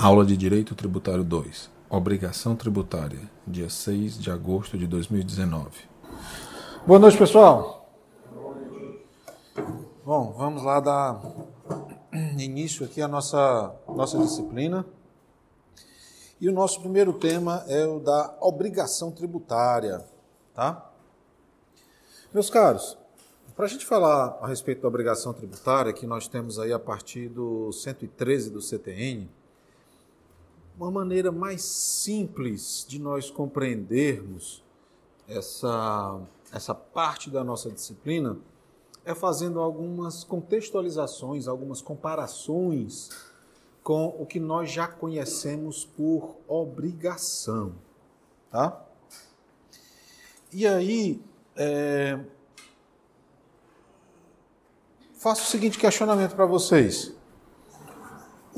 Aula de Direito Tributário 2. Obrigação tributária, dia 6 de agosto de 2019. Boa noite, pessoal. Bom, vamos lá dar início aqui à nossa, nossa disciplina. E o nosso primeiro tema é o da obrigação tributária, tá? Meus caros, para a gente falar a respeito da obrigação tributária, que nós temos aí a partir do 113 do CTN, uma maneira mais simples de nós compreendermos essa, essa parte da nossa disciplina é fazendo algumas contextualizações, algumas comparações com o que nós já conhecemos por obrigação, tá? E aí, é... faço o seguinte questionamento para vocês.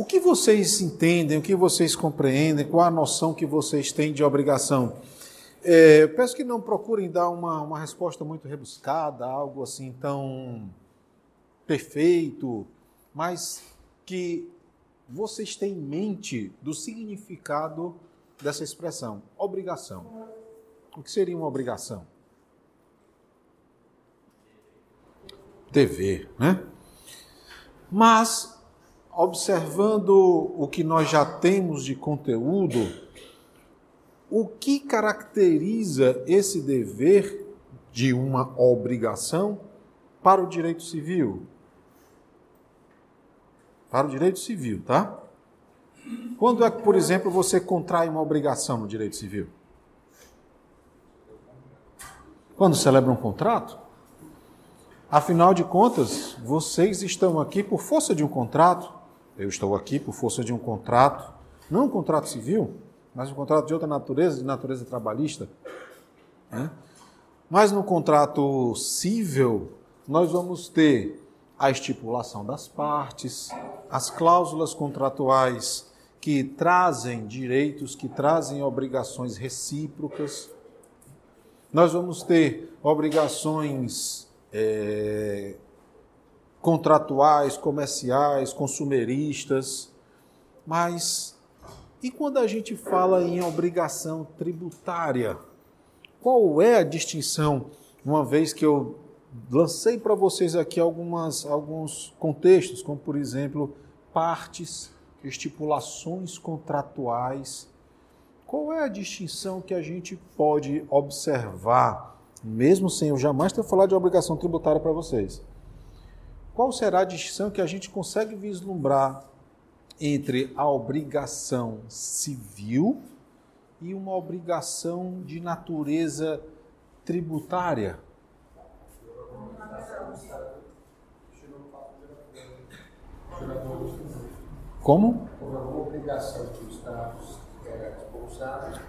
O que vocês entendem, o que vocês compreendem, qual a noção que vocês têm de obrigação? É, peço que não procurem dar uma, uma resposta muito rebuscada, algo assim tão perfeito, mas que vocês têm em mente do significado dessa expressão, obrigação. O que seria uma obrigação? Dever, né? Mas observando o que nós já temos de conteúdo, o que caracteriza esse dever de uma obrigação para o direito civil? Para o direito civil, tá? Quando é que, por exemplo, você contrai uma obrigação no direito civil? Quando celebra um contrato? Afinal de contas, vocês estão aqui por força de um contrato eu estou aqui por força de um contrato, não um contrato civil, mas um contrato de outra natureza, de natureza trabalhista. Né? Mas no contrato civil, nós vamos ter a estipulação das partes, as cláusulas contratuais que trazem direitos, que trazem obrigações recíprocas. Nós vamos ter obrigações é, contratuais, comerciais, consumeristas. Mas e quando a gente fala em obrigação tributária? Qual é a distinção? Uma vez que eu lancei para vocês aqui algumas, alguns contextos, como por exemplo, partes, estipulações contratuais. Qual é a distinção que a gente pode observar, mesmo sem eu jamais ter falado de obrigação tributária para vocês? Qual será a distinção que a gente consegue vislumbrar entre a obrigação civil e uma obrigação de natureza tributária? Como? Uma obrigação que o Estado é responsável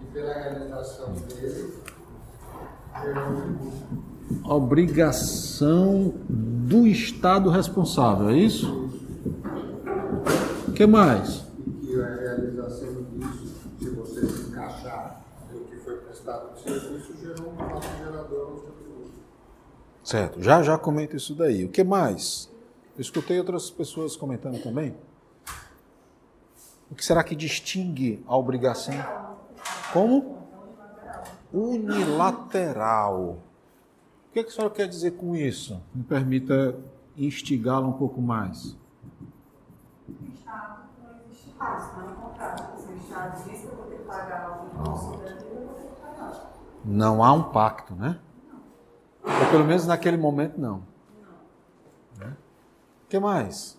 e pela realização dele, obrigação do Estado responsável, é isso? O que mais? E a realização disso, se você se encaixar no que foi prestado de serviço, gerou um fato gerador no seu tributo. Certo, já já comento isso daí. O que mais? Eu escutei outras pessoas comentando também. O que será que distingue a obrigação? Como? Unilateral. O que, é que a senhora quer dizer com isso? Me permita instigá-la um pouco mais. O Estado não existe paz, está no contrato. Se o Estado diz que eu vou ter que pagar algum custo da vida, eu vou ter que pagar. Não há um pacto, né? Não. Ou pelo menos naquele momento não. Não. Né? O que mais?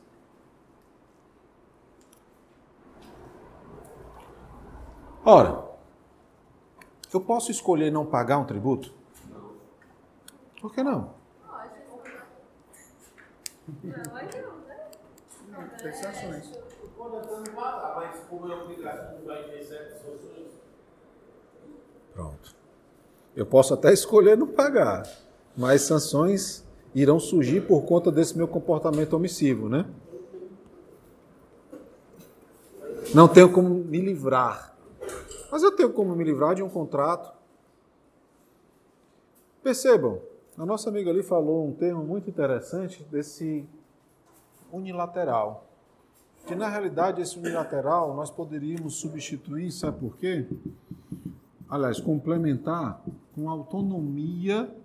Ora, eu posso escolher não pagar um tributo? Por que não? Pronto. Eu posso até escolher não pagar, mas sanções irão surgir por conta desse meu comportamento omissivo, né? Não tenho como me livrar. Mas eu tenho como me livrar de um contrato. Percebam, a nossa amiga ali falou um termo muito interessante desse unilateral. que na realidade esse unilateral nós poderíamos substituir, sabe por quê? Aliás, complementar com autonomia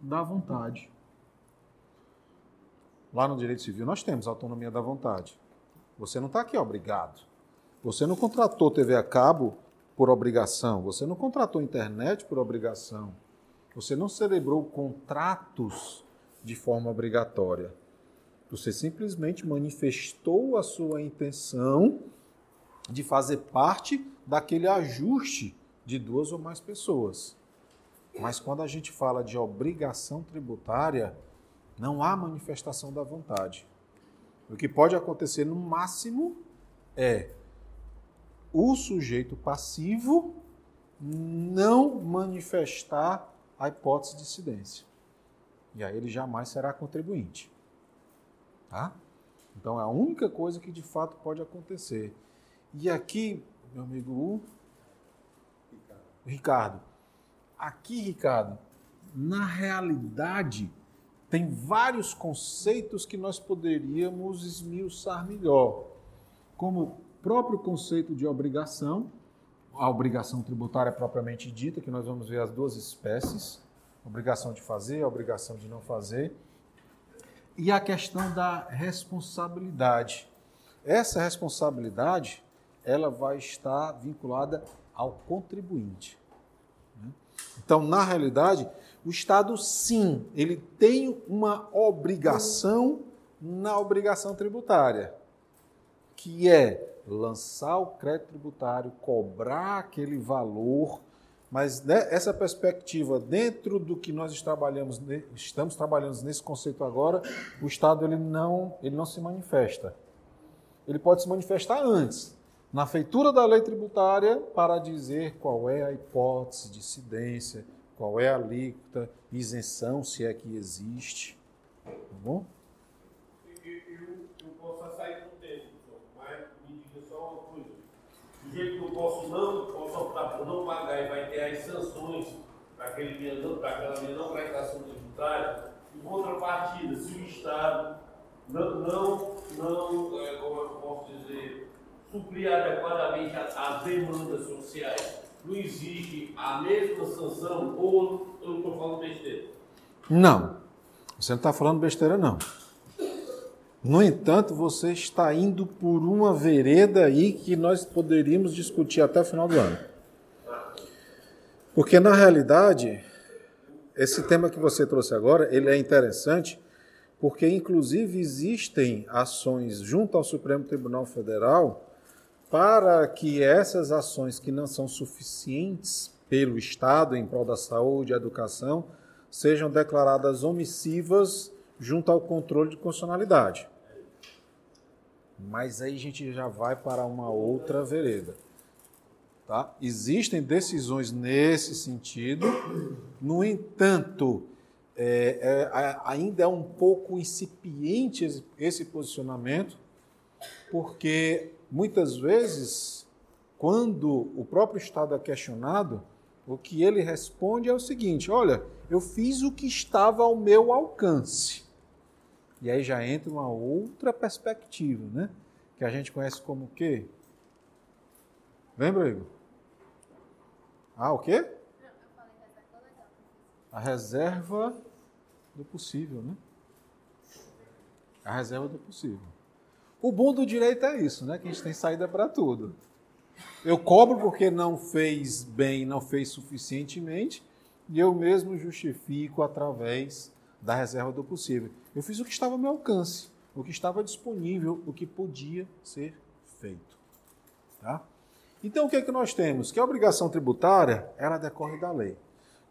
da vontade. Lá no direito civil nós temos autonomia da vontade. Você não está aqui obrigado. Você não contratou TV a cabo por obrigação. Você não contratou internet por obrigação. Você não celebrou contratos de forma obrigatória. Você simplesmente manifestou a sua intenção de fazer parte daquele ajuste de duas ou mais pessoas. Mas quando a gente fala de obrigação tributária, não há manifestação da vontade. O que pode acontecer no máximo é o sujeito passivo não manifestar a hipótese de incidência. E aí ele jamais será contribuinte. Tá? Então é a única coisa que de fato pode acontecer. E aqui, meu amigo Ricardo, aqui, Ricardo, na realidade, tem vários conceitos que nós poderíamos esmiuçar melhor, como próprio conceito de obrigação, a obrigação tributária propriamente dita, que nós vamos ver as duas espécies, obrigação de fazer, obrigação de não fazer, e a questão da responsabilidade. Essa responsabilidade, ela vai estar vinculada ao contribuinte. Né? Então, na realidade, o Estado, sim, ele tem uma obrigação na obrigação tributária, que é lançar o crédito tributário, cobrar aquele valor, mas né, essa perspectiva dentro do que nós trabalhamos, estamos trabalhando nesse conceito agora, o Estado ele não, ele não se manifesta. Ele pode se manifestar antes, na feitura da lei tributária, para dizer qual é a hipótese de incidência, qual é a alíquota, isenção, se é que existe. Tá bom? Eu, posso sair do tempo, mas me diga só uma coisa. Do jeito que eu posso não, posso optar por não pagar e vai ter as sanções para aquele minha, para aquela minha não prestação tributária, em contrapartida, se o Estado não, não, não é, como eu posso dizer, suprir adequadamente as demandas sociais não existe a mesma sanção ou eu estou falando besteira? Não, você não está falando besteira, não. No entanto, você está indo por uma vereda aí que nós poderíamos discutir até o final do ano. Porque, na realidade, esse tema que você trouxe agora, ele é interessante porque, inclusive, existem ações junto ao Supremo Tribunal Federal para que essas ações que não são suficientes pelo Estado em prol da saúde e educação sejam declaradas omissivas junto ao controle de constitucionalidade. Mas aí a gente já vai para uma outra vereda. Tá? Existem decisões nesse sentido, no entanto, é, é, ainda é um pouco incipiente esse, esse posicionamento, porque Muitas vezes, quando o próprio Estado é questionado, o que ele responde é o seguinte: olha, eu fiz o que estava ao meu alcance. E aí já entra uma outra perspectiva, né? Que a gente conhece como o quê? Lembra, Igor? Ah, o quê? A reserva do possível, né? A reserva do possível. O bom do direito é isso, né? Que a gente tem saída para tudo. Eu cobro porque não fez bem, não fez suficientemente, e eu mesmo justifico através da reserva do possível. Eu fiz o que estava ao meu alcance, o que estava disponível, o que podia ser feito. Tá? Então, o que é que nós temos? Que a obrigação tributária, ela decorre da lei.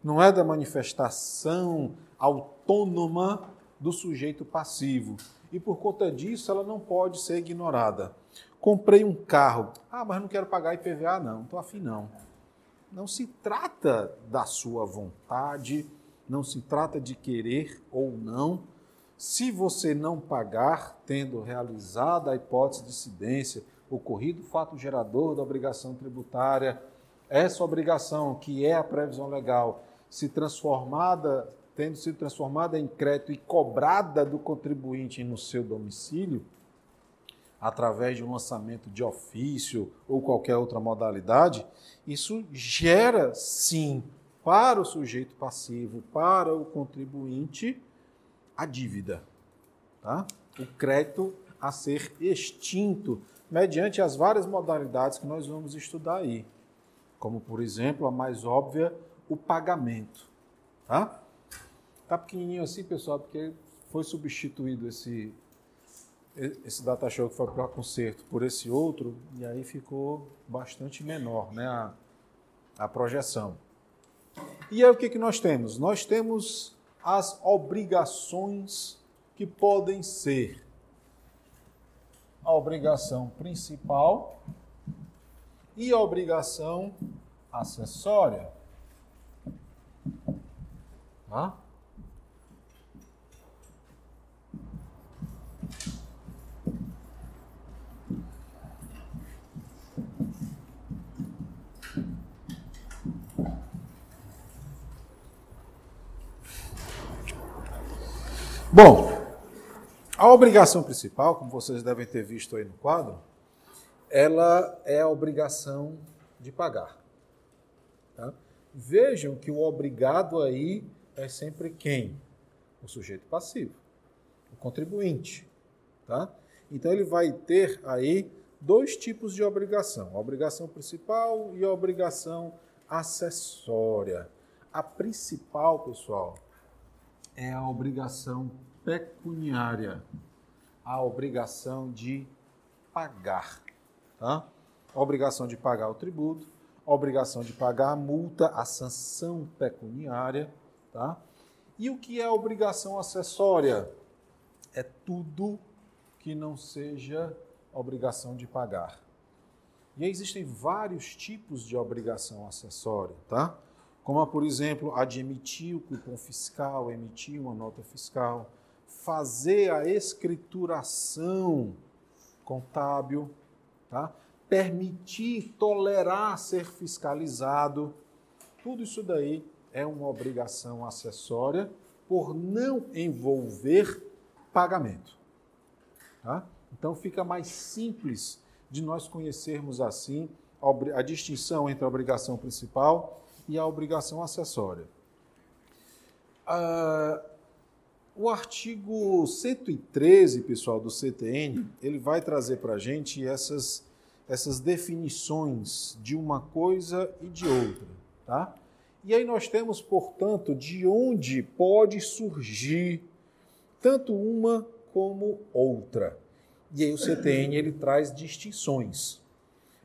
Não é da manifestação autônoma do sujeito passivo e por conta disso ela não pode ser ignorada. Comprei um carro. Ah, mas não quero pagar IPVA, não, estou afim, não. Não se trata da sua vontade, não se trata de querer ou não. Se você não pagar, tendo realizado a hipótese de incidência, ocorrido o fato gerador da obrigação tributária, essa obrigação, que é a previsão legal, se transformada tendo sido transformada em crédito e cobrada do contribuinte no seu domicílio, através de um lançamento de ofício ou qualquer outra modalidade, isso gera sim para o sujeito passivo, para o contribuinte, a dívida, tá? O crédito a ser extinto mediante as várias modalidades que nós vamos estudar aí, como por exemplo, a mais óbvia, o pagamento, tá? Tá pequenininho assim, pessoal, porque foi substituído esse esse data show que foi para conserto por esse outro e aí ficou bastante menor, né, a, a projeção. E aí o que que nós temos? Nós temos as obrigações que podem ser a obrigação principal e a obrigação acessória. Tá? Bom, a obrigação principal, como vocês devem ter visto aí no quadro, ela é a obrigação de pagar. Tá? Vejam que o obrigado aí é sempre quem? O sujeito passivo, o contribuinte. Tá? Então ele vai ter aí dois tipos de obrigação: a obrigação principal e a obrigação acessória. A principal, pessoal, é a obrigação pecuniária, a obrigação de pagar. Tá? A obrigação de pagar o tributo, a obrigação de pagar a multa, a sanção pecuniária. Tá? E o que é a obrigação acessória? É tudo que não seja obrigação de pagar. E existem vários tipos de obrigação acessória, tá? Como, por exemplo, a de emitir o cupom fiscal, emitir uma nota fiscal, fazer a escrituração contábil, tá? permitir, tolerar ser fiscalizado. Tudo isso daí é uma obrigação acessória por não envolver pagamento. Tá? Então fica mais simples de nós conhecermos assim a, distinção entre a obrigação principal e a obrigação acessória. Ah, o artigo 113, pessoal, do CTN, ele vai trazer para a gente essas, essas definições de uma coisa e de outra, tá? E aí nós temos, portanto, de onde pode surgir tanto uma como outra. E aí o CTN ele traz distinções.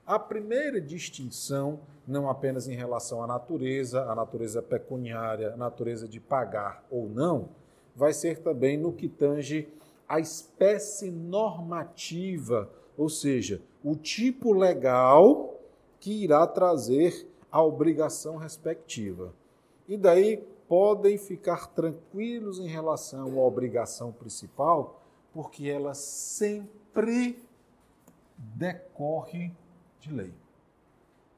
A primeira distinção não apenas em relação à natureza, à natureza pecuniária, à natureza de pagar ou não, vai ser também no que tange a espécie normativa, ou seja, o tipo legal que irá trazer a obrigação respectiva. E daí podem ficar tranquilos em relação à obrigação principal, porque ela sempre decorre de lei.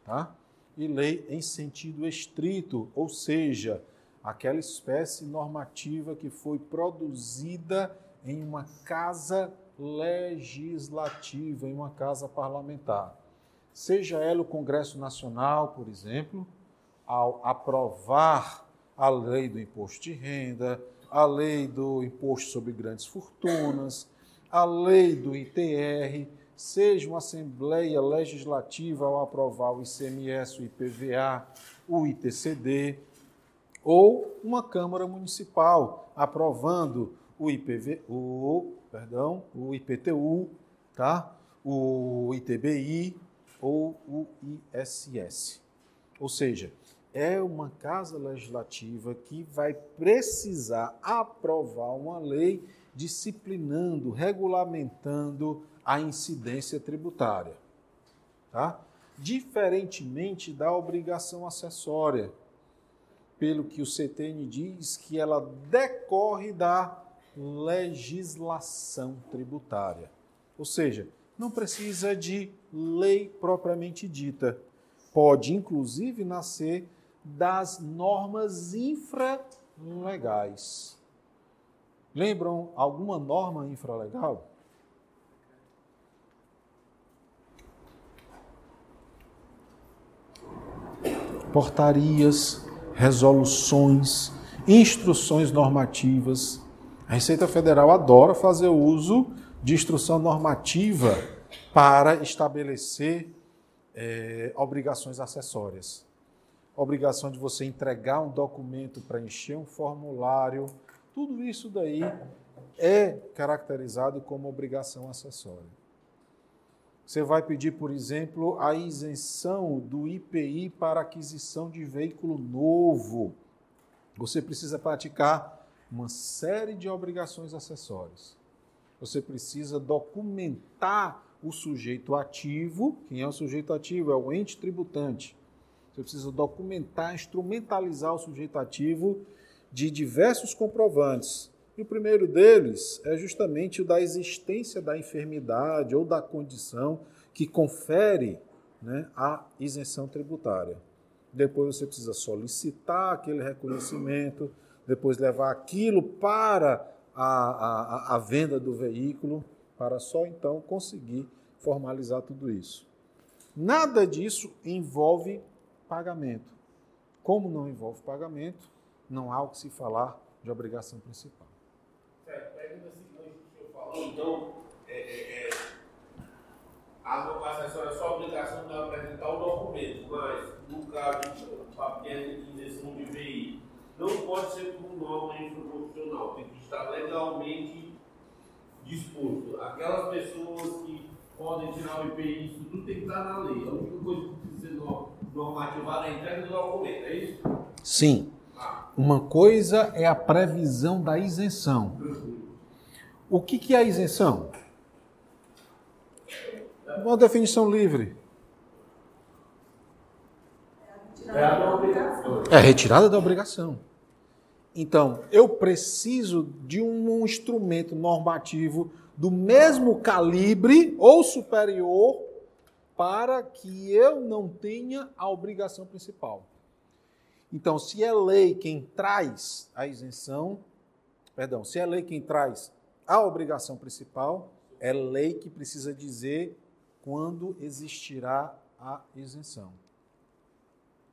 Tá? E lei em sentido estrito, ou seja, aquela espécie normativa que foi produzida em uma casa legislativa, em uma casa parlamentar. Seja ela o Congresso Nacional, por exemplo, ao aprovar a lei do imposto de renda, a lei do imposto sobre grandes fortunas, a lei do ITR, seja uma Assembleia Legislativa ao aprovar o ICMS, o IPVA, o ITCD, ou uma Câmara Municipal aprovando o IPV, o, perdão, o IPTU, tá? o ITBI ou o ISS. Ou seja, é uma casa legislativa que vai precisar aprovar uma lei disciplinando, regulamentando a incidência tributária. Tá? Diferentemente da obrigação acessória, pelo que o CTN diz que ela decorre da legislação tributária. Ou seja, não precisa de lei propriamente dita. Pode, inclusive, nascer das normas infra infralegais. Lembram alguma norma infralegal? Portarias, resoluções, instruções normativas. A Receita Federal adora fazer uso de instrução normativa para estabelecer é, obrigações acessórias. Obrigação de você entregar um documento, preencher um formulário, tudo isso daí é caracterizado como obrigação acessória. Você vai pedir, por exemplo, a isenção do IPI para aquisição de veículo novo. Você precisa praticar uma série de obrigações acessórias. Você precisa documentar o sujeito ativo. Quem é o sujeito ativo? É o ente tributante. Você precisa documentar, instrumentalizar o sujeito ativo de diversos comprovantes. E o primeiro deles é justamente o da existência da enfermidade ou da condição que confere né, a isenção tributária. Depois você precisa solicitar aquele reconhecimento, depois levar aquilo para a, a, a venda do veículo, para só então conseguir formalizar tudo isso. Nada disso envolve pagamento. Como não envolve pagamento, não há o que se falar de obrigação principal. Certo, que o senhor falou, então, é, é, é, a acessória é só obrigação de apresentar o documento, mas no caso do papel de de veículo, não pode ser por norma infraprofissional, tem que estar legalmente disposto. Aquelas pessoas que podem tirar o IPI, isso tudo tem que estar na lei. A única coisa que precisa ser normativada é a entrega do documento, é isso? Sim. Uma coisa é a previsão da isenção. O que, que é a isenção? Uma definição livre. É a retirada da obrigação. Então, eu preciso de um instrumento normativo do mesmo calibre ou superior para que eu não tenha a obrigação principal. Então, se é lei quem traz a isenção, perdão, se é lei quem traz a obrigação principal, é lei que precisa dizer quando existirá a isenção.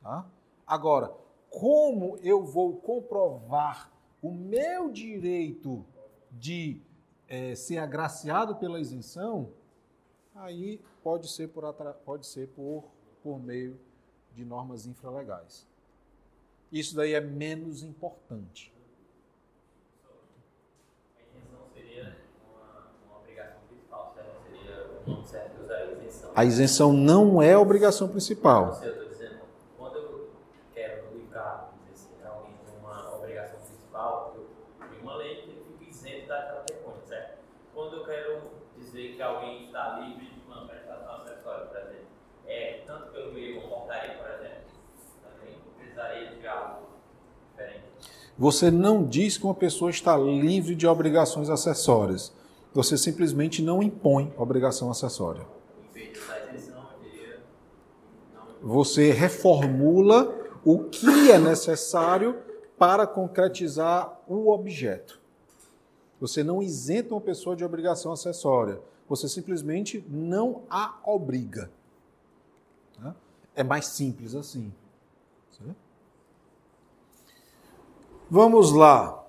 Tá? Agora, como eu vou comprovar o meu direito de é, ser agraciado pela isenção, aí pode ser por, pode ser por, por meio de normas infralegais. Isso daí é menos importante. A isenção seria uma, uma obrigação principal, certo? Seria o nome certo usar a isenção. A isenção não é obrigação principal. Não sei, eu estou dizendo, quando eu quero publicar assim, realmente uma obrigação principal, eu tenho uma lei que eu fico isento daquela vergonha, certo? Quando eu quero dizer que alguém está livre de uma prestação acessória, por exemplo, é tanto pelo meio uma portaria, por exemplo, precisaria de algo diferente. Você não diz que uma pessoa está livre de obrigações acessórias. Você simplesmente não impõe obrigação acessória. Você reformula o que é necessário para concretizar o objeto. Você não isenta uma pessoa de obrigação acessória. Você simplesmente não a obriga. É mais simples assim. Vamos lá.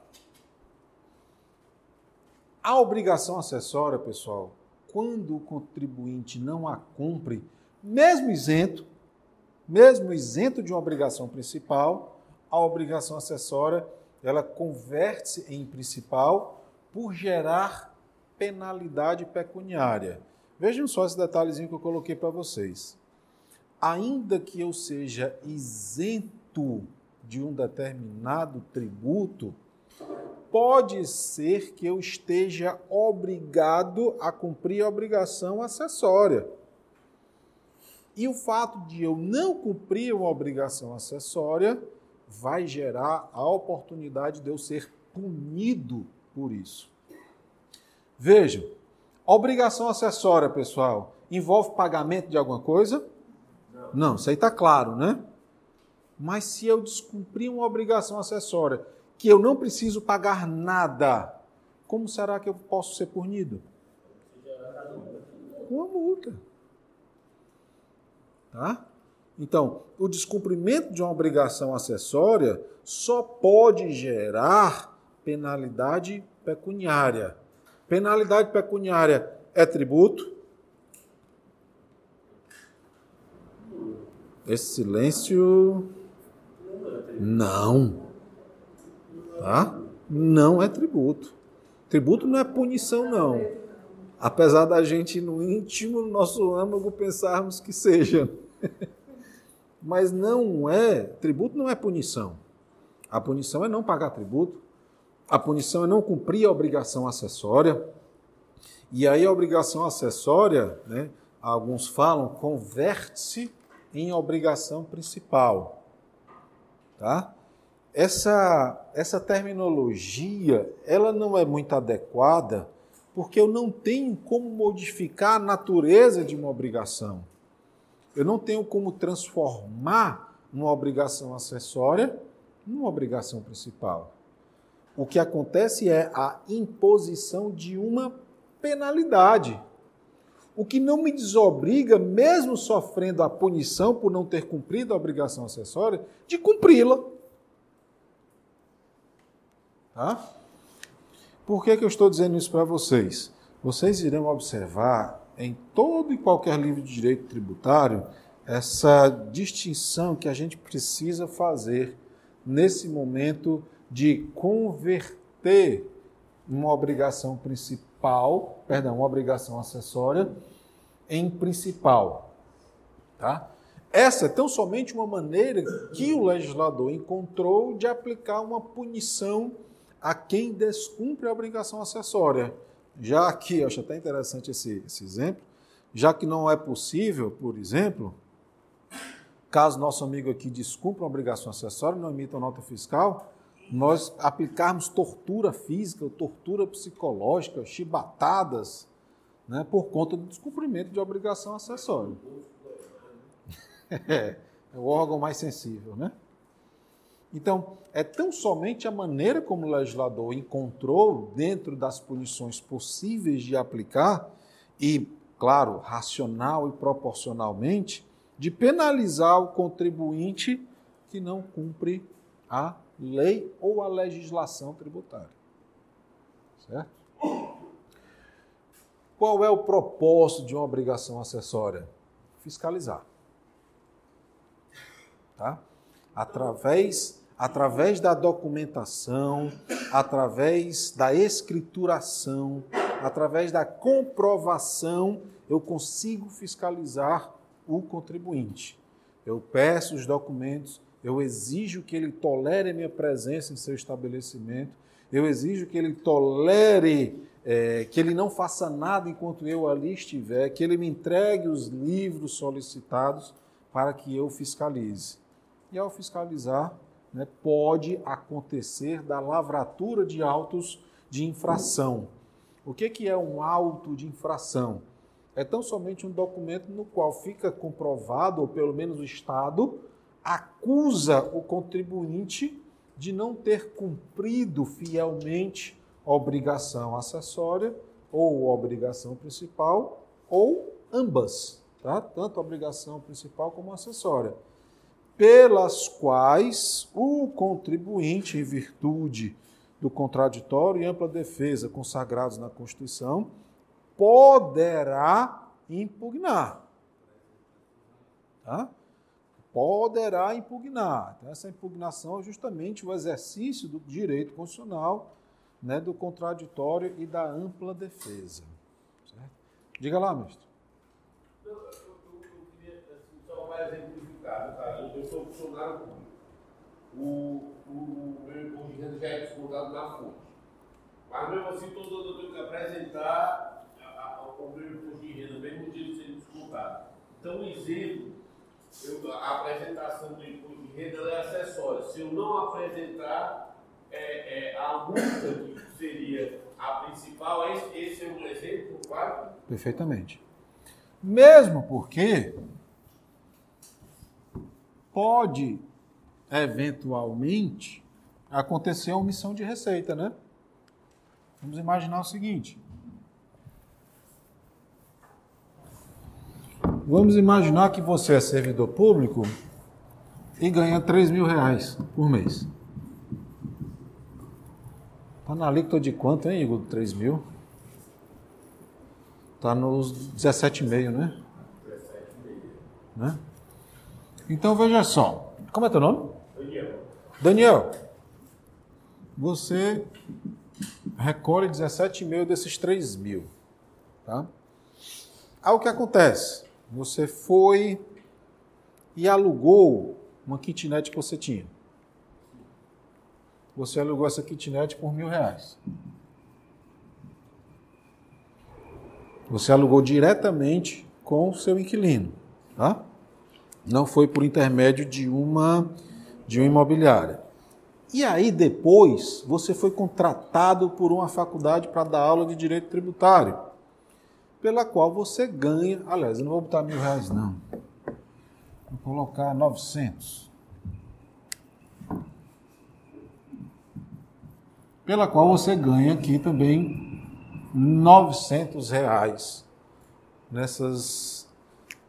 A obrigação acessória, pessoal, quando o contribuinte não a cumpre, mesmo isento, mesmo isento de uma obrigação principal, a obrigação acessória, ela converte-se em principal por gerar penalidade pecuniária. Vejam só esse detalhezinho que eu coloquei para vocês. Ainda que eu seja isento de um determinado tributo, pode ser que eu esteja obrigado a cumprir a obrigação acessória. E o fato de eu não cumprir uma obrigação acessória vai gerar a oportunidade de eu ser punido por isso. Vejam, obrigação acessória, pessoal, envolve pagamento de alguma coisa? Não, não isso aí está claro, né? Mas se eu descumprir uma obrigação acessória que eu não preciso pagar nada, como será que eu posso ser punido? Com uma multa. Tá? Então, o descumprimento de uma obrigação acessória só pode gerar penalidade pecuniária. Penalidade pecuniária é tributo? Esse silêncio. Não. Tá? Não é tributo. Tributo não é punição, não. Apesar da gente, no íntimo, no nosso âmago, pensarmos que seja. Mas não é. Tributo não é punição. A punição é não pagar tributo. A punição é não cumprir a obrigação acessória. E aí a obrigação acessória, né, alguns falam, converte-se em obrigação principal. Tá? essa, essa terminologia ela não é muito adequada porque eu não tenho como modificar a natureza de uma obrigação. Eu não tenho como transformar uma obrigação acessória numa obrigação principal. O que acontece é a imposição de uma penalidade. O que não me desobriga, mesmo sofrendo a punição por não ter cumprido a obrigação acessória, de cumpri-la. Tá? Por que, que eu estou dizendo isso para vocês? Vocês irão observar em todo e qualquer livro de direito tributário essa distinção que a gente precisa fazer nesse momento de converter uma obrigação principal, perdão, uma obrigação acessória em principal, tá? Essa é tão somente uma maneira que o legislador encontrou de aplicar uma punição a quem descumpre a obrigação acessória. Já aqui, acho até interessante esse, esse exemplo, já que não é possível, por exemplo, caso nosso amigo aqui descumpra uma obrigação acessória, não emita nota fiscal, nós aplicarmos tortura física, tortura psicológica, chibatadas, né, por conta do descumprimento de obrigação acessória. É, é o órgão mais sensível, né? Então, é tão somente a maneira como o legislador encontrou, dentro das punições possíveis de aplicar, e, claro, racional e proporcionalmente, de penalizar o contribuinte que não cumpre a lei ou a legislação tributária. Certo? Qual é o propósito de uma obrigação acessória? Fiscalizar. Tá? Através através da documentação, através da escrituração, através da comprovação, eu consigo fiscalizar o contribuinte. Eu peço os documentos, eu exijo que ele tolere a minha presença em seu estabelecimento, eu exijo que ele tolere, é, que ele não faça nada enquanto eu ali estiver, que ele me entregue os livros solicitados para que eu fiscalize. E ao fiscalizar, né, pode acontecer da lavratura de autos de infração. O que, que é um auto de infração? É tão somente um documento no qual fica comprovado, ou pelo menos o Estado acusa o contribuinte de não ter cumprido fielmente a obrigação acessória ou a obrigação principal, ou ambas, tá? tanto a obrigação principal como acessória pelas quais o contribuinte, em virtude do contraditório e ampla defesa consagrados na Constituição, poderá impugnar. Tá? Poderá impugnar. Então, essa impugnação é justamente o exercício do direito constitucional, né, do contraditório e da ampla defesa. Certo? Diga lá, mestre. Eu, eu, eu, eu queria assim, só mais exemplificar. Tá? eu sou funcionário público. O, o meu imposto de renda já é descontado na fonte. Mas mesmo assim, todo ano eu tenho que apresentar a, a, o meu imposto de renda, mesmo dia de ser descontado. Então, exemplo, eu, a apresentação do imposto de renda é acessória. Se eu não apresentar, é, é, a multa que seria a principal, esse, esse é um exemplo, claro? Perfeitamente. Mesmo porque pode, eventualmente, aconteceu a omissão de receita, né? Vamos imaginar o seguinte. Vamos imaginar que você é servidor público e ganha 3 mil reais por mês. Está na alíquota de quanto, hein, Igor? 3 mil? Está nos 17,5, né? 17,5. Né? Então veja só. Como é teu nome? Daniel. Daniel, você recolhe 17,5 desses 3 mil. Tá? Aí o que acontece? Você foi e alugou uma kitnet que você tinha. Você alugou essa kitnet por mil reais. Você alugou diretamente com o seu inquilino, tá? Não foi por intermédio de uma de uma imobiliária. E aí depois você foi contratado por uma faculdade para dar aula de direito tributário, pela qual você ganha, aliás, eu não vou botar mil reais não, vou colocar 900. Pela qual você ganha aqui também 900 reais nessas.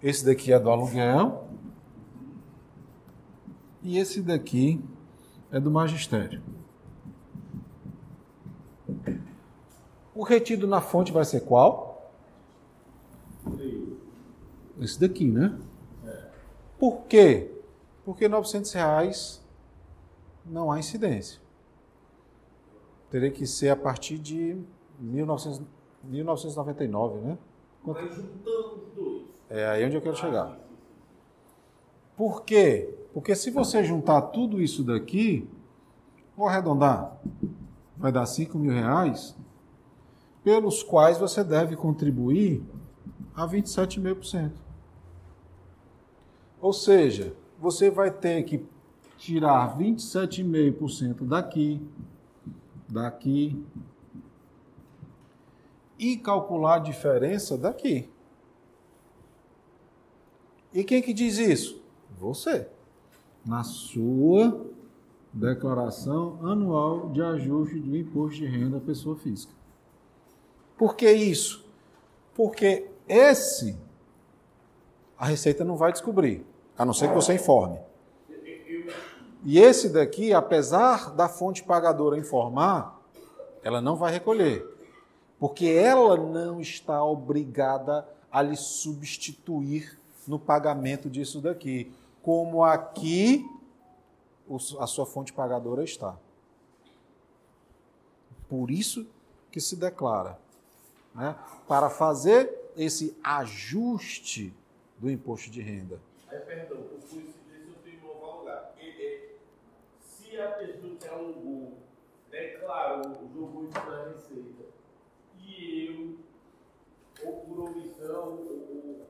Esse daqui é do aluguel e esse daqui é do magistério. O retido na fonte vai ser qual? Esse daqui, né? Por quê? Porque 900 reais não há incidência. Teria que ser a partir de 1900, 1999, né? Dois. É aí onde eu quero chegar. Por quê? Porque se você juntar tudo isso daqui, vou arredondar, vai dar 5 mil reais, pelos quais você deve contribuir a 27,5%. Ou seja, você vai ter que tirar 27,5% daqui, daqui e calcular a diferença daqui. E quem que diz isso? Você. Na sua declaração anual de ajuste do imposto de renda à pessoa física. Por que isso? Porque esse a Receita não vai descobrir, a não ser que você informe. E esse daqui, apesar da fonte pagadora informar, ela não vai recolher, porque ela não está obrigada a lhe substituir no pagamento disso daqui, como aqui a sua fonte pagadora está. Por isso que se declara. Né? Para fazer esse ajuste do imposto de renda. Aí, perdão, eu fui se eu em algum lugar. E, e, se a pessoa que alugou declarou, jogou isso na receita, e eu, ou por omissão, ou,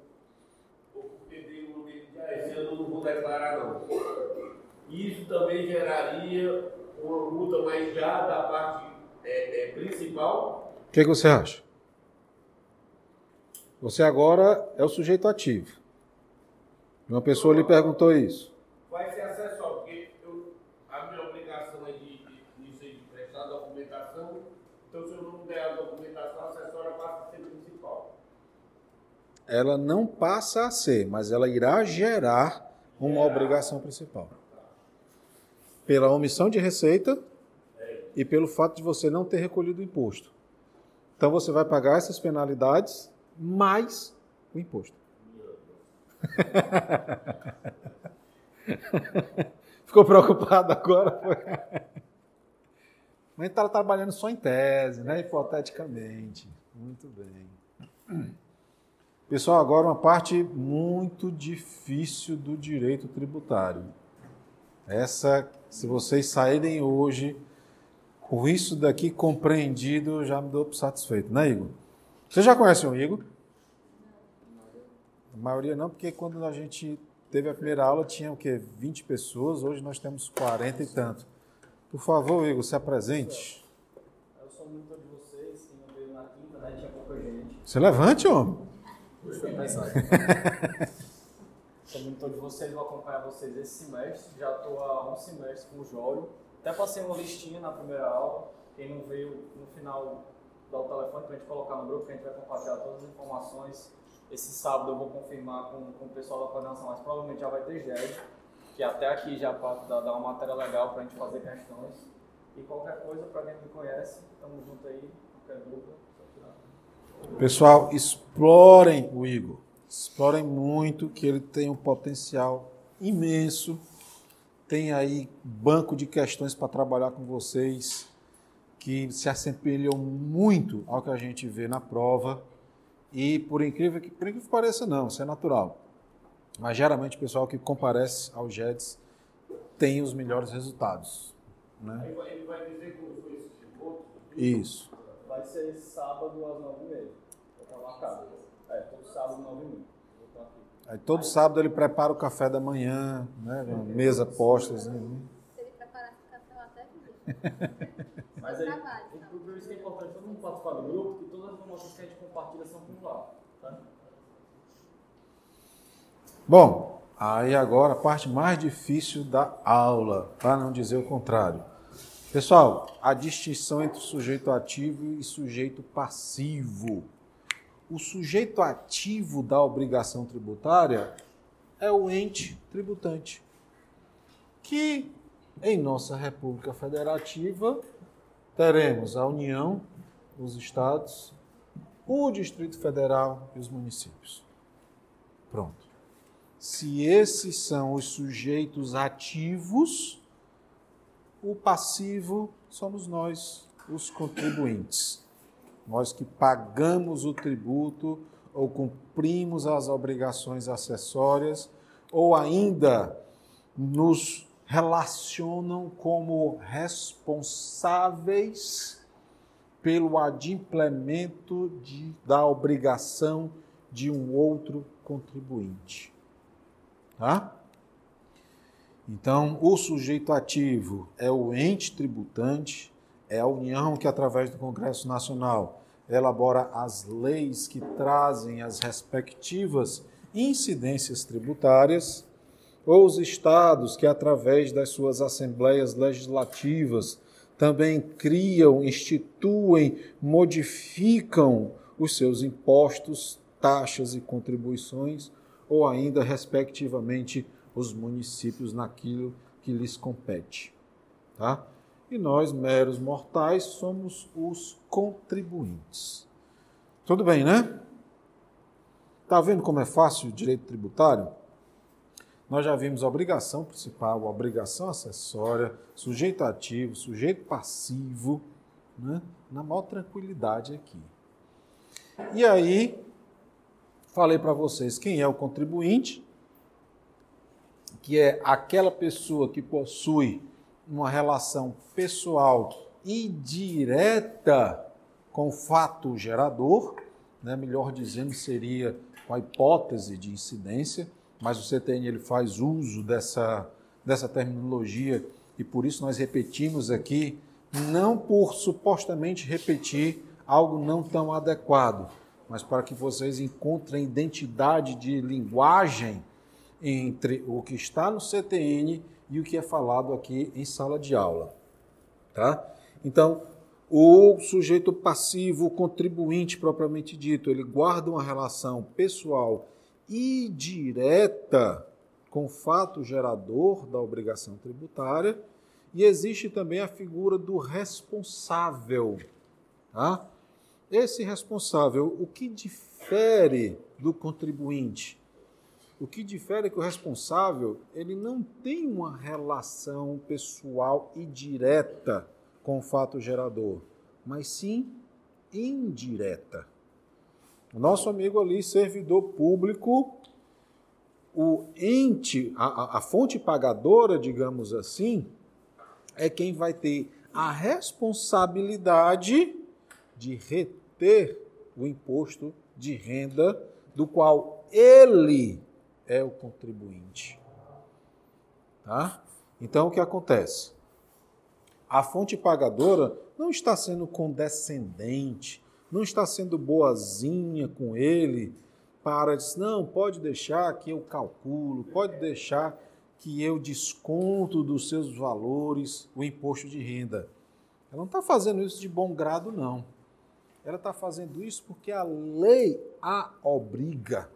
ou porque dei um momento de esse ano eu não vou declarar não. Isso também geraria uma multa, mas já da parte é, é, principal. O que, que você acha? Você agora é o sujeito ativo. Uma pessoa lhe perguntou isso. Vai ser acessório, porque eu, a minha obrigação é de, de, de, de prestar documentação, então se eu não der a documentação, a acessória passa a ser principal. Ela não passa a ser, mas ela irá gerar uma obrigação principal. Pela omissão de receita e pelo fato de você não ter recolhido o imposto. Então você vai pagar essas penalidades mais o imposto. Ficou preocupado agora? Mas está trabalhando só em tese, né? hipoteticamente. Muito bem. Pessoal, agora uma parte muito difícil do direito tributário. Essa, se vocês saírem hoje com isso daqui compreendido, já me dou por satisfeito, né, Igor? Você já conhece o Igor? A maioria não, porque quando a gente teve a primeira aula tinha o quê? 20 pessoas, hoje nós temos 40 e tanto. Por favor, Igor, se apresente. Eu sou monitor de vocês, quem veio na quinta, né? Tinha pouca gente. Você levante, homem. Pesado. sou monitor de vocês, vou acompanhar vocês esse semestre. Já estou há um semestre com o Jório. Até passei uma listinha na primeira aula. Quem não veio no final dá o telefone para a gente colocar no grupo, que a gente vai compartilhar todas as informações. Esse sábado eu vou confirmar com, com o pessoal da coordenação, mas provavelmente já vai ter GED, que até aqui já dar dar uma matéria legal para a gente fazer questões. E qualquer coisa, para quem me conhece, estamos junto aí, qualquer dúvida. Pessoal, explorem o Igor. Explorem muito, que ele tem um potencial imenso. Tem aí banco de questões para trabalhar com vocês que se assemelham muito ao que a gente vê na prova. E por incrível que, por incrível que pareça, não, isso é natural. Mas geralmente o pessoal que comparece ao JETS tem os melhores resultados. Né? Vai- ele vai dizer como foi esse. Isso. Vai ser sábado às 9h30. Vou estar marcado. É, todo sábado às 9h30. Vou estar aqui. Aí todo sábado ele prepara o café da manhã, né? mesa posta. assim. Se ele preparar esse café, eu até vi. Mas aí, Trabalho, o- por isso que é importante todo mundo participar do grupo, porque todas as informações que a gente compartilha são por lá. Tá? Bom, aí agora a parte mais difícil da aula, para não dizer o contrário. Pessoal, a distinção entre sujeito ativo e sujeito passivo. O sujeito ativo da obrigação tributária é o ente tributante, que em nossa República Federativa teremos a União, os estados, o Distrito Federal e os municípios. Pronto. Se esses são os sujeitos ativos, o passivo somos nós, os contribuintes. Nós que pagamos o tributo ou cumprimos as obrigações acessórias ou ainda nos relacionam como responsáveis pelo adimplemento de, da obrigação de um outro contribuinte. Tá? Então, o sujeito ativo é o ente tributante, é a União que, através do Congresso Nacional, elabora as leis que trazem as respectivas incidências tributárias, ou os estados que, através das suas assembleias legislativas, também criam, instituem, modificam os seus impostos, taxas e contribuições, ou ainda, respectivamente, os municípios naquilo que lhes compete. Tá? E nós, meros mortais, somos os contribuintes. Tudo bem, né? Está vendo como é fácil o direito tributário? Nós já vimos obrigação principal, obrigação acessória, sujeito ativo, sujeito passivo, né? na maior tranquilidade aqui. E aí, falei para vocês quem é o contribuinte, que é aquela pessoa que possui uma relação pessoal e direta com o fato gerador, né? melhor dizendo, seria com a hipótese de incidência, mas o CTN ele faz uso dessa, dessa terminologia e por isso nós repetimos aqui, não por supostamente repetir algo não tão adequado, mas para que vocês encontrem identidade de linguagem entre o que está no CTN e o que é falado aqui em sala de aula. Tá? Então, o sujeito passivo, o contribuinte propriamente dito, ele guarda uma relação pessoal e direta com fato gerador da obrigação tributária e existe também a figura do responsável. Tá? Esse responsável, o que difere do contribuinte? O que difere é que o responsável ele não tem uma relação pessoal e direta com o fato gerador, mas sim indireta. Nosso amigo ali, servidor público, o ente, a, a fonte pagadora, digamos assim, é quem vai ter a responsabilidade de reter o imposto de renda do qual ele é o contribuinte. Tá? Então, o que acontece? A fonte pagadora não está sendo condescendente, não está sendo boazinha com ele para dizer, não, pode deixar que eu calculo, pode deixar que eu desconto dos seus valores o imposto de renda. Ela não está fazendo isso de bom grado, não. Ela está fazendo isso porque a lei a obriga.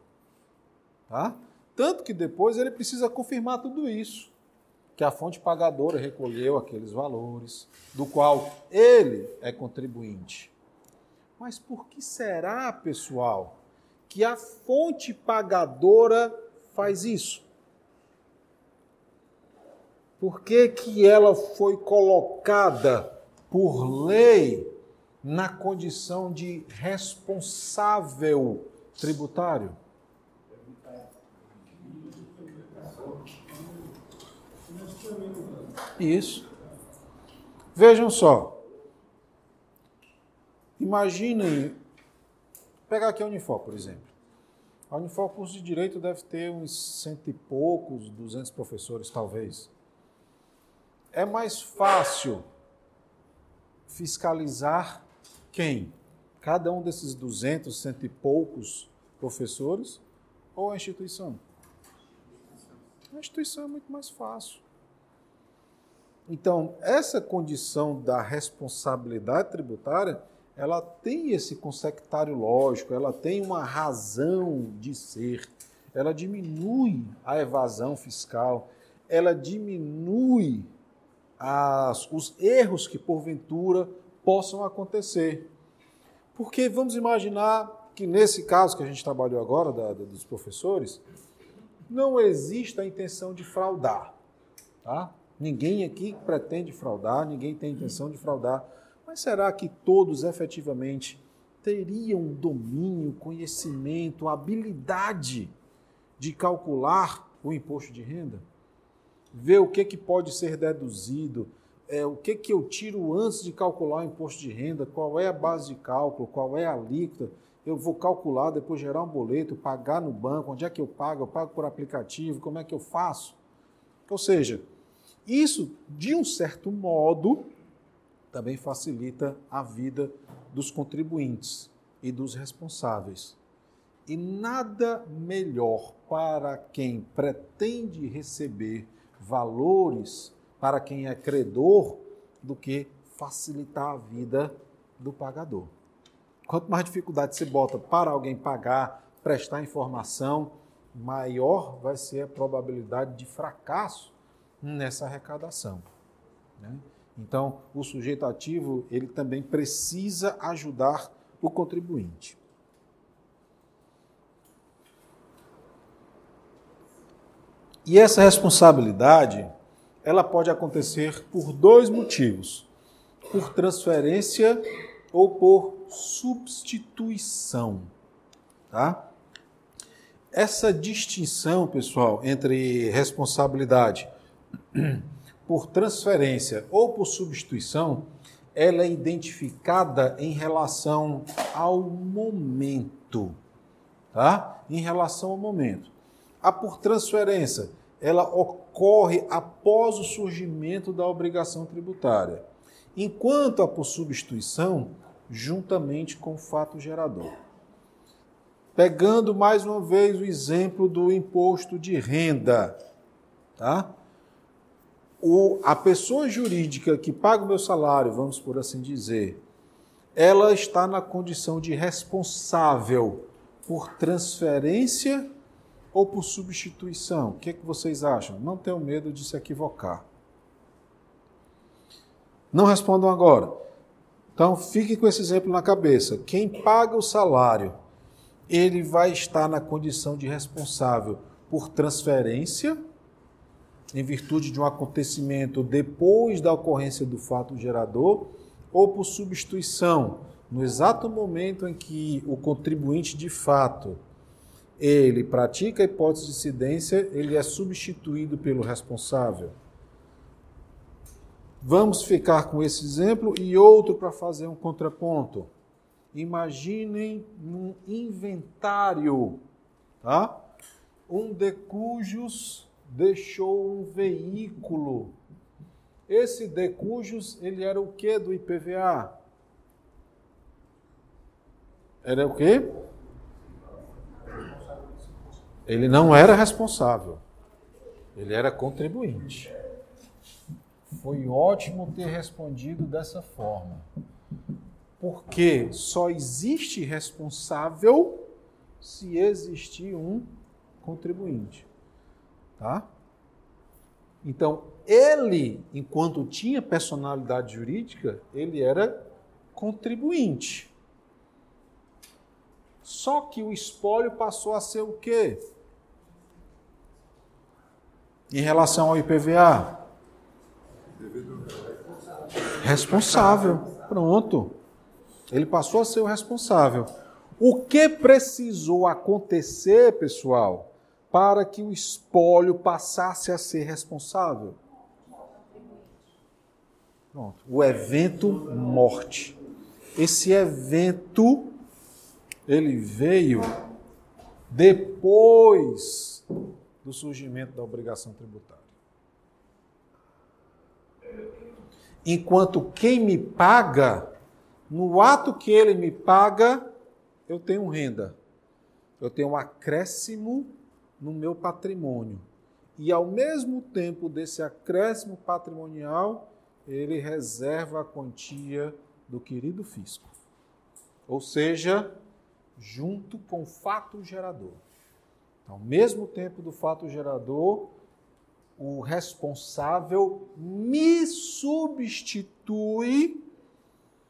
Tá? Tanto que depois ele precisa confirmar tudo isso. Que a fonte pagadora recolheu aqueles valores, do qual ele é contribuinte. Mas por que será, pessoal, que a fonte pagadora faz isso? Por que, que ela foi colocada por lei na condição de responsável tributário? Isso. Vejam só. Imaginem, pegar aqui a Unifor, por exemplo. A Unifor, curso de Direito, deve ter uns cento e poucos, duzentos professores, talvez. É mais fácil fiscalizar quem? Cada um desses duzentos, cento e poucos professores ou a instituição? A instituição é muito mais fácil. Então, essa condição da responsabilidade tributária ela tem esse consectário lógico, ela tem uma razão de ser, ela diminui a evasão fiscal, ela diminui as, os erros que porventura possam acontecer. Porque vamos imaginar que nesse caso que a gente trabalhou agora, da, da, dos professores, não existe a intenção de fraudar. Tá? Ninguém aqui pretende fraudar, ninguém tem intenção de fraudar mas será que todos efetivamente teriam domínio, conhecimento, habilidade de calcular o imposto de renda? Ver o que, que pode ser deduzido, é, o que, que eu tiro antes de calcular o imposto de renda, qual é a base de cálculo, qual é a alíquota, eu vou calcular, depois gerar um boleto, pagar no banco, onde é que eu pago, eu pago por aplicativo, como é que eu faço? Ou seja, isso, de um certo modo, também facilita a vida dos contribuintes e dos responsáveis. E nada melhor para quem pretende receber valores, para quem é credor, do que facilitar a vida do pagador. Quanto mais dificuldade você bota para alguém pagar, prestar informação, maior vai ser a probabilidade de fracasso nessa arrecadação. Né? Então, o sujeito ativo, ele também precisa ajudar o contribuinte. E essa responsabilidade, ela pode acontecer por dois motivos: por transferência ou por substituição, tá? Essa distinção, pessoal, entre responsabilidade por transferência ou por substituição, ela é identificada em relação ao momento, tá? Em relação ao momento. A por transferência, ela ocorre após o surgimento da obrigação tributária, enquanto a por substituição, juntamente com o fato gerador. Pegando mais uma vez o exemplo do imposto de renda, tá? O, a pessoa jurídica que paga o meu salário, vamos por assim dizer, ela está na condição de responsável por transferência ou por substituição? O que, é que vocês acham? Não tenham medo de se equivocar. Não respondam agora. Então, fique com esse exemplo na cabeça. Quem paga o salário, ele vai estar na condição de responsável por transferência em virtude de um acontecimento depois da ocorrência do fato gerador ou por substituição, no exato momento em que o contribuinte de fato ele pratica a hipótese de incidência, ele é substituído pelo responsável. Vamos ficar com esse exemplo e outro para fazer um contraponto. Imaginem um inventário, tá? Um de cujos deixou um veículo. Esse decujus, ele era o que do IPVA? Era o quê? Ele não era responsável. Ele era contribuinte. Foi ótimo ter respondido dessa forma. Porque só existe responsável se existir um contribuinte. Tá? Então, ele, enquanto tinha personalidade jurídica, ele era contribuinte. Só que o espólio passou a ser o quê? Em relação ao IPVA? Responsável. Pronto. Ele passou a ser o responsável. O que precisou acontecer, pessoal, para que o espólio passasse a ser responsável? Pronto. O evento morte. Esse evento ele veio depois do surgimento da obrigação tributária. Enquanto quem me paga, no ato que ele me paga, eu tenho renda. Eu tenho um acréscimo no meu patrimônio. E ao mesmo tempo desse acréscimo patrimonial, ele reserva a quantia do querido fisco. Ou seja, junto com o fato gerador. Então, ao mesmo tempo do fato gerador, o responsável me substitui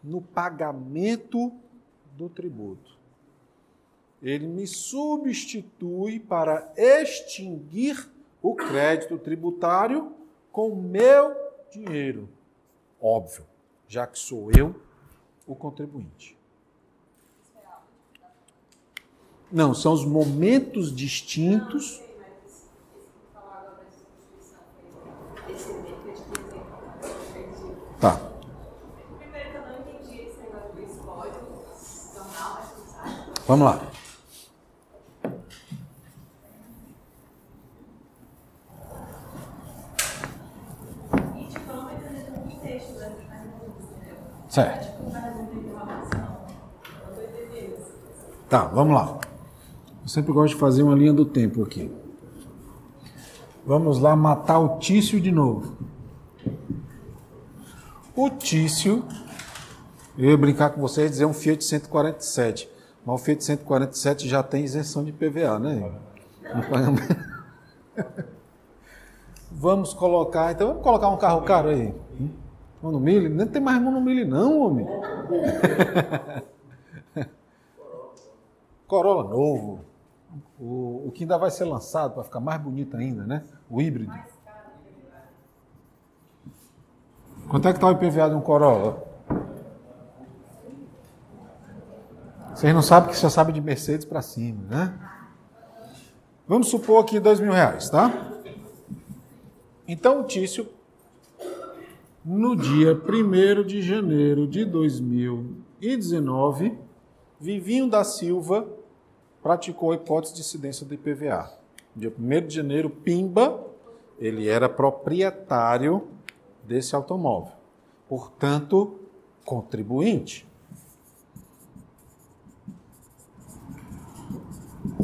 no pagamento do tributo. Ele me substitui para extinguir o crédito tributário com meu dinheiro. Óbvio, já que sou eu o contribuinte. Não, são os momentos distintos. Tá. Primeiro que eu não entendi esse negócio do espólio, jornal, responsável. Vamos lá. E tipo, eu não tô entendendo o contexto da pergunta, entendeu? Certo. Tipo, uma pergunta de informação. Eu não tô entendendo. Tá, vamos lá. Eu sempre gosto de fazer uma linha do tempo aqui. Vamos lá matar o Tício de novo. O Tício, eu ia brincar com vocês e dizer um Fiat 147, mas o Fiat 147 já tem isenção de PVA, né? Vamos colocar, então vamos colocar um carro caro aí. Monomille? Não tem mais monomille não, homem. Corolla novo. O, o que ainda vai ser lançado para ficar mais bonito ainda, né? O híbrido. Quanto é que está o IPVA de um Corolla? Vocês não sabem que só sabe de Mercedes para cima, né? Vamos supor aqui dois mil reais, tá? Então o Tício, no dia 1 de janeiro de 2019, Vivinho da Silva praticou a hipótese de incidência do IPVA. Dia 1 de janeiro, Pimba, ele era proprietário desse automóvel. Portanto, contribuinte.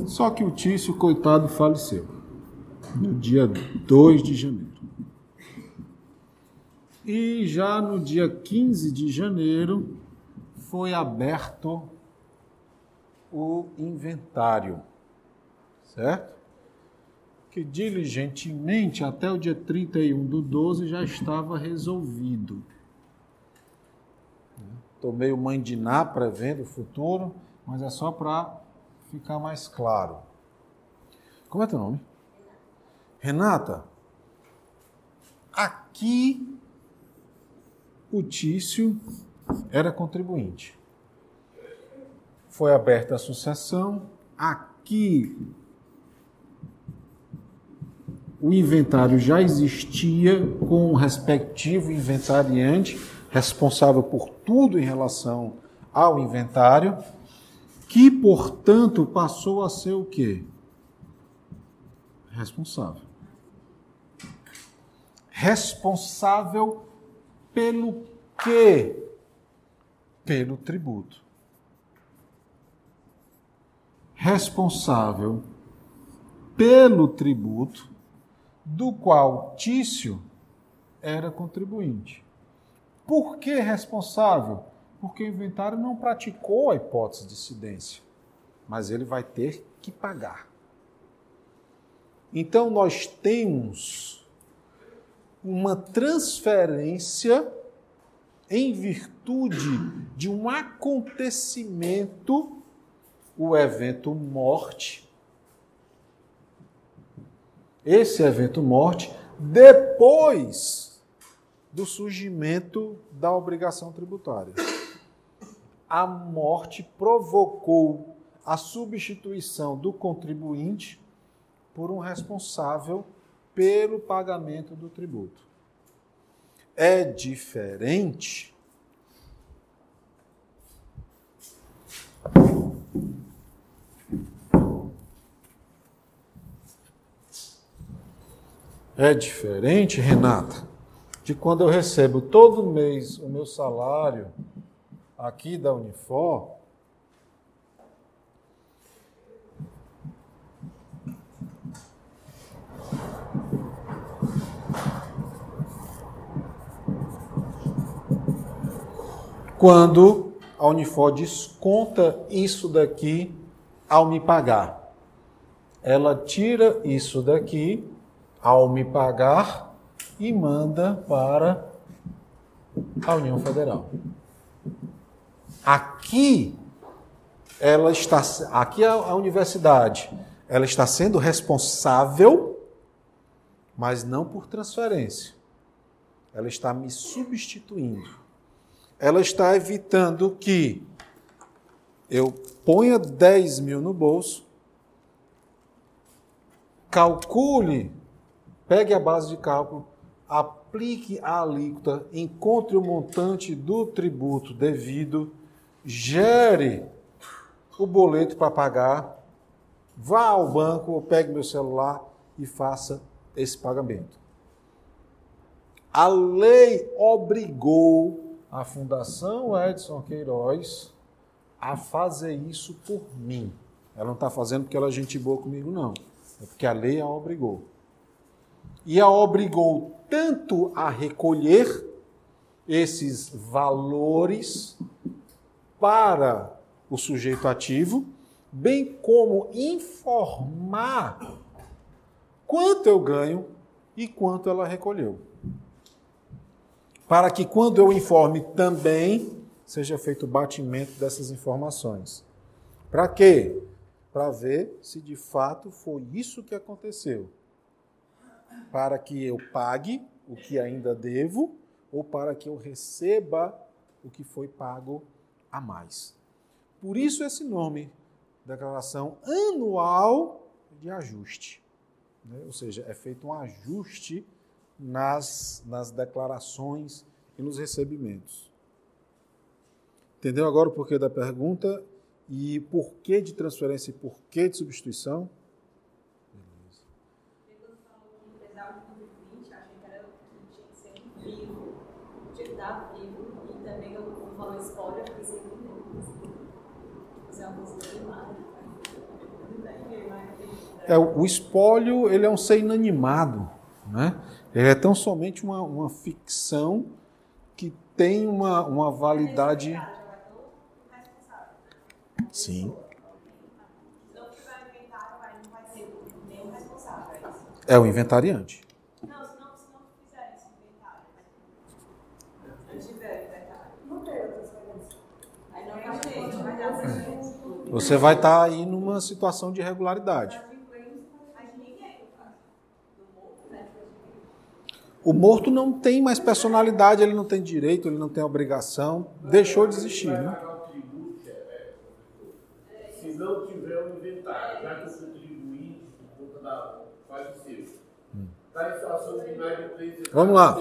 Só que o Tício, coitado, faleceu no dia 2 de janeiro. E já no dia 15 de janeiro foi aberto o inventário, certo? Que diligentemente até o dia 31 do 12 já estava resolvido. Tomei o mãe de Ná prevendo o futuro, mas é só para ficar mais claro. Como é teu nome? Renata, aqui o Tício era contribuinte. Foi aberta a sucessão, aqui o inventário já existia com o respectivo inventariante, responsável por tudo em relação ao inventário, que, portanto, passou a ser o quê? Responsável responsável pelo quê? Pelo tributo. Responsável pelo tributo do qual Tício era contribuinte. Por que responsável? Porque o inventário não praticou a hipótese de incidência, mas ele vai ter que pagar. Então nós temos uma transferência em virtude de um acontecimento, o evento morte. Esse evento morte, depois do surgimento da obrigação tributária. A morte provocou a substituição do contribuinte por um responsável pelo pagamento do tributo. É diferente É diferente, Renata, de quando eu recebo todo mês o meu salário aqui da Unifor quando a Unifor desconta isso daqui ao me pagar. Ela tira isso daqui ao me pagar e manda para a União Federal. Aqui ela está aqui a universidade, ela está sendo responsável, mas não por transferência. Ela está me substituindo ela está evitando que eu ponha 10 mil no bolso, calcule, pegue a base de cálculo, aplique a alíquota, encontre o montante do tributo devido, gere o boleto para pagar, vá ao banco ou pegue meu celular e faça esse pagamento. A lei obrigou a Fundação Edson Queiroz a fazer isso por mim. Ela não está fazendo porque ela é gente boa comigo, não. É porque a lei a obrigou. E a obrigou tanto a recolher esses valores para o sujeito ativo, bem como informar quanto eu ganho e quanto ela recolheu para que quando eu informe também seja feito o batimento dessas informações. Para quê? Para ver se de fato foi isso que aconteceu. Para que eu pague o que ainda devo ou para que eu receba o que foi pago a mais. Por isso esse nome, declaração anual de ajuste. Né? Ou seja, é feito um ajuste nas, nas declarações e nos recebimentos. Entendeu agora o porquê da pergunta e porquê de transferência e porquê de substituição? Beleza. Quando falou que pesar o contribuinte, achei que era que tinha que ser um vivo, tinha que dar vivo, e também eu falou spoiler, porque isso é uma coisa animada. É, o espólio ele é um ser inanimado, né? Ele é tão somente uma, uma ficção que tem uma, uma validade. Sim. É o inventariante. Não, se não, se não fizer esse inventário, mas não tiver inventário. Não tem outras coisas. Aí não vai ter, vai dar Você vai estar aí numa situação de irregularidade. O morto não tem mais personalidade, ele não tem direito, ele não tem obrigação, deixou de existir. Né? Se não tiver um inventário, já que o contribuinte, por conta da faleceu, está em situação de inadimplência, Vamos lá.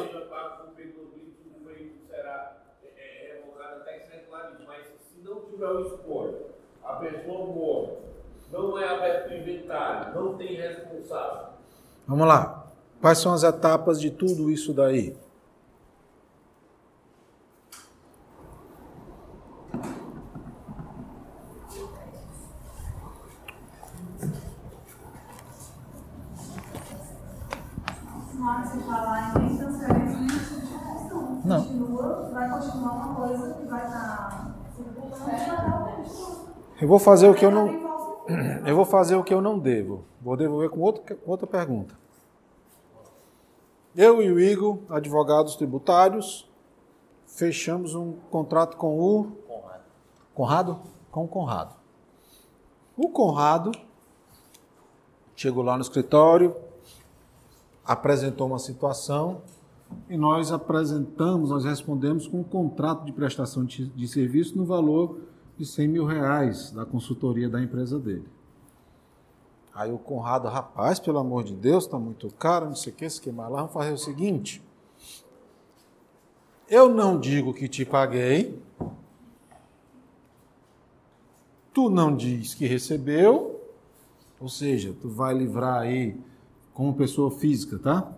será revogado até que se regularize. Mas se não tiver o espólio, a pessoa morre, não é aberto o inventário, não tem responsável. Vamos lá. Quais são as etapas de tudo isso daí? Substituição. Não. Continua, vai continuar uma coisa que vai estar circulando vai dar outra. Eu vou fazer o que eu não. Eu vou fazer o que eu não devo. Vou devolver com com outra pergunta. Eu e o Igor, advogados tributários, fechamos um contrato com o Conrado. Conrado? Com o Conrado. O Conrado chegou lá no escritório, apresentou uma situação e nós apresentamos, nós respondemos com um contrato de prestação de, serviço no valor de 100 mil reais da consultoria da empresa dele. Aí o Conrado, rapaz, pelo amor de Deus, está muito caro, não sei o que, esquema lá, vamos fazer o seguinte. Eu não digo que te paguei, tu não diz que recebeu, ou seja, tu vai livrar aí como pessoa física, tá?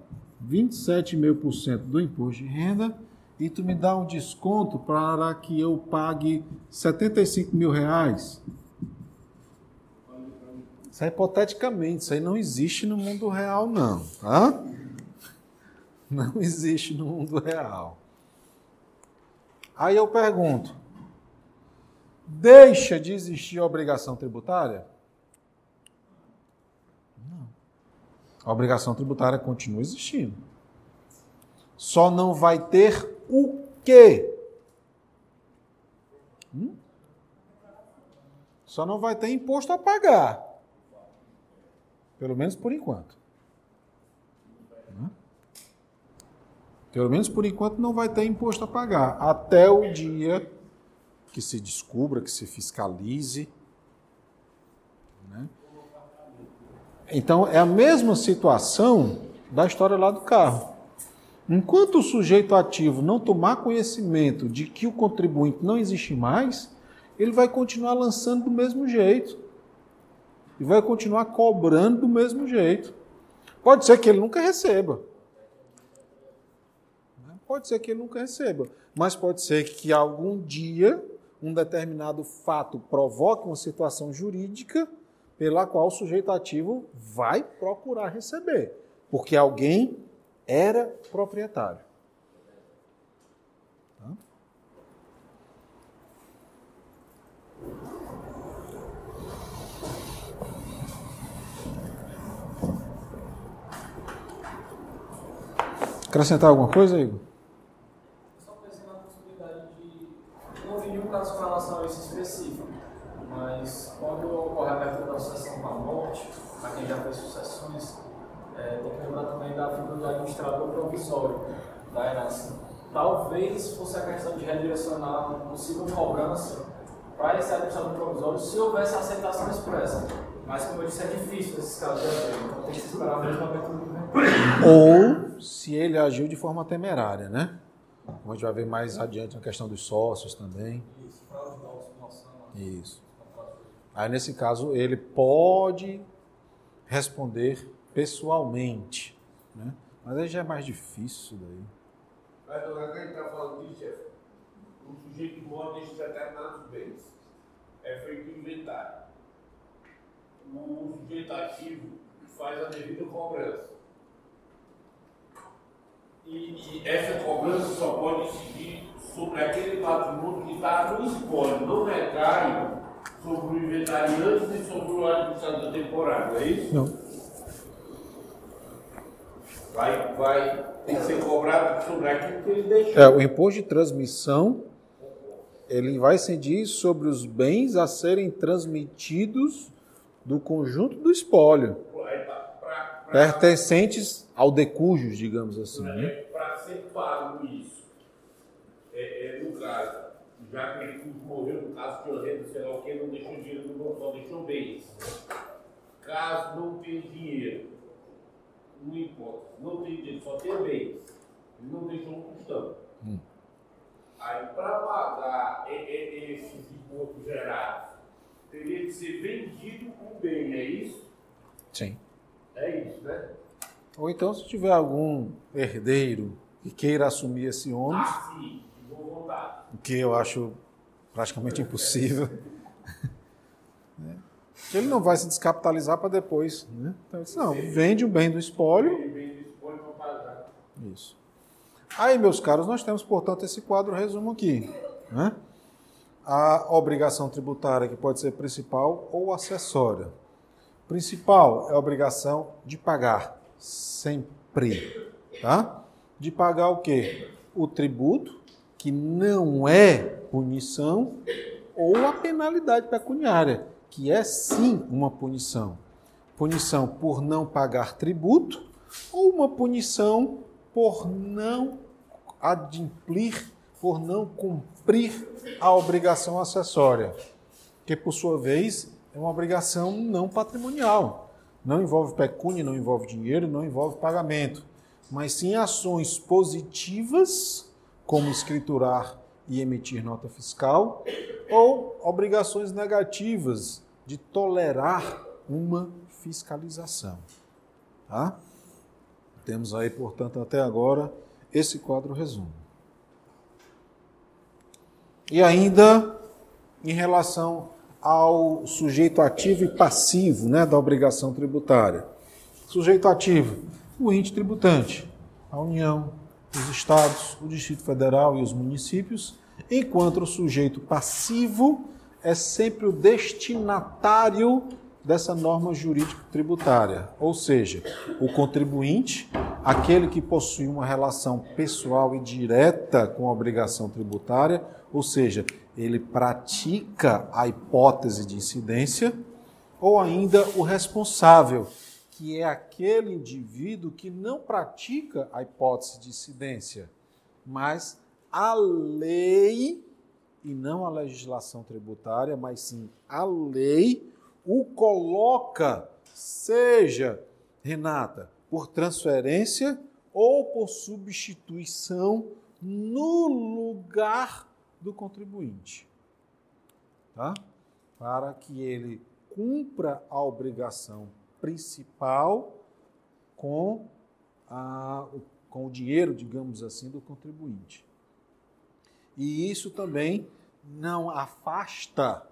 27,5% do imposto de renda e tu me dá um desconto para que eu pague 75 mil reais. Isso é hipoteticamente, isso aí não existe no mundo real, não, tá? Não existe no mundo real. Aí eu pergunto: deixa de existir a obrigação tributária? Não. A obrigação tributária continua existindo. Só não vai ter o quê? Hum? Só não vai ter imposto a pagar. Pelo menos por enquanto. Pelo menos por enquanto não vai ter imposto a pagar. Até o dia que se descubra, que se fiscalize. né? Então é a mesma situação da história lá do carro. Enquanto o sujeito ativo não tomar conhecimento de que o contribuinte não existe mais, ele vai continuar lançando do mesmo jeito. E vai continuar cobrando do mesmo jeito. Pode ser que ele nunca receba. Né? Pode ser que ele nunca receba. Mas pode ser que algum dia um determinado fato provoque uma situação jurídica pela qual o sujeito ativo vai procurar receber. Porque alguém era proprietário. Acrescentar alguma coisa, Igor? Só pensei na possibilidade de. Não vi nenhum caso com relação a isso específico, mas quando ocorre a abertura da sucessão com a morte, para quem já fez sucessões, é, tem que lembrar também da figura do administrador provisório da herança. Talvez fosse a questão de redirecionar uma possível cobrança para esse administrador provisório se houvesse aceitação expressa. Mas, como eu disse, é difícil nesses casos de então tem que se esperar mesmo a abertura do. Ou se ele agiu de forma temerária, né? Como a gente vai ver mais adiante na questão dos sócios também. Isso, fraude de autossumação. Isso. Aí, nesse caso, ele pode responder pessoalmente, né? Mas aí já é mais difícil daí. Mas agora que a gente está falando disso, chefe, o sujeito que mora deixa determinados bens. É feito o inventário. O sujeito ativo faz a devida cobrança. E, e essa cobrança só pode incidir sobre aquele patrimônio que está no espólio, não recai sobre o inventariante nem sobre o administrador temporário, é isso? Não. Vai, vai ter que ser cobrado sobre aquilo que ele deixou. É, o imposto de transmissão, ele vai incidir sobre os bens a serem transmitidos do conjunto do espólio, pertencentes ao decujus, digamos assim, né? Para ser pago isso, é, é, no caso, já que ele morreu no caso de renda, sei lá o que, não deixou dinheiro no banco, só deixou bens. Caso não tenha dinheiro, não importa, não tem dinheiro, só tem bens, ele não deixou um tostão. Aí, para pagar esses impostos gerados, teria que ser vendido um bem, é isso? Sim. É isso, né? Ou então, se tiver algum herdeiro que queira assumir esse ônus, Ah, sim, o que eu acho praticamente impossível, né? ele não vai se descapitalizar para depois. Né? Então, disse, não, vende o bem do espólio Isso. Aí, meus caros, nós temos, portanto, esse quadro resumo aqui. Né? A obrigação tributária, que pode ser principal ou acessória. Principal é a obrigação de pagar, sempre. Tá? De pagar o quê? O tributo, que não é punição, ou a penalidade pecuniária, que é sim uma punição. Punição por não pagar tributo ou uma punição por não adimplir, por não cumprir a obrigação acessória, que por sua vez é uma obrigação não patrimonial. Não envolve pecúnia, não envolve dinheiro, não envolve pagamento, mas sim ações positivas, como escriturar e emitir nota fiscal, ou obrigações negativas de tolerar uma fiscalização. Tá? Temos aí, portanto, até agora esse quadro resumo. E ainda em relação ao sujeito ativo e passivo né, da obrigação tributária. Sujeito ativo, o ente tributante, a União, os estados, o Distrito Federal e os municípios, enquanto o sujeito passivo é sempre o destinatário dessa norma jurídica tributária, ou seja, o contribuinte, aquele que possui uma relação pessoal e direta com a obrigação tributária, ou seja, ele pratica a hipótese de incidência, ou ainda o responsável, que é aquele indivíduo que não pratica a hipótese de incidência, mas a lei, e não a legislação tributária, mas sim a lei, o coloca, seja, Renata, por transferência ou por substituição no lugar do contribuinte. Tá? Para que ele cumpra a obrigação principal com, a, com o dinheiro, digamos assim, do contribuinte. E isso também não afasta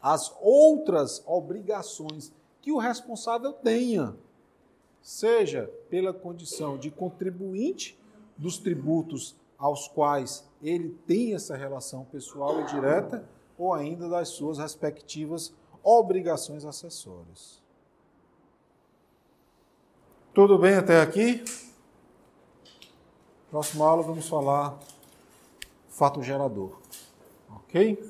as outras obrigações que o responsável tenha, seja pela condição de contribuinte dos tributos aos quais ele tem essa relação pessoal e direta, ou ainda das suas respectivas obrigações acessórias. Tudo bem até aqui? Próxima aula vamos falar fato gerador. Ok?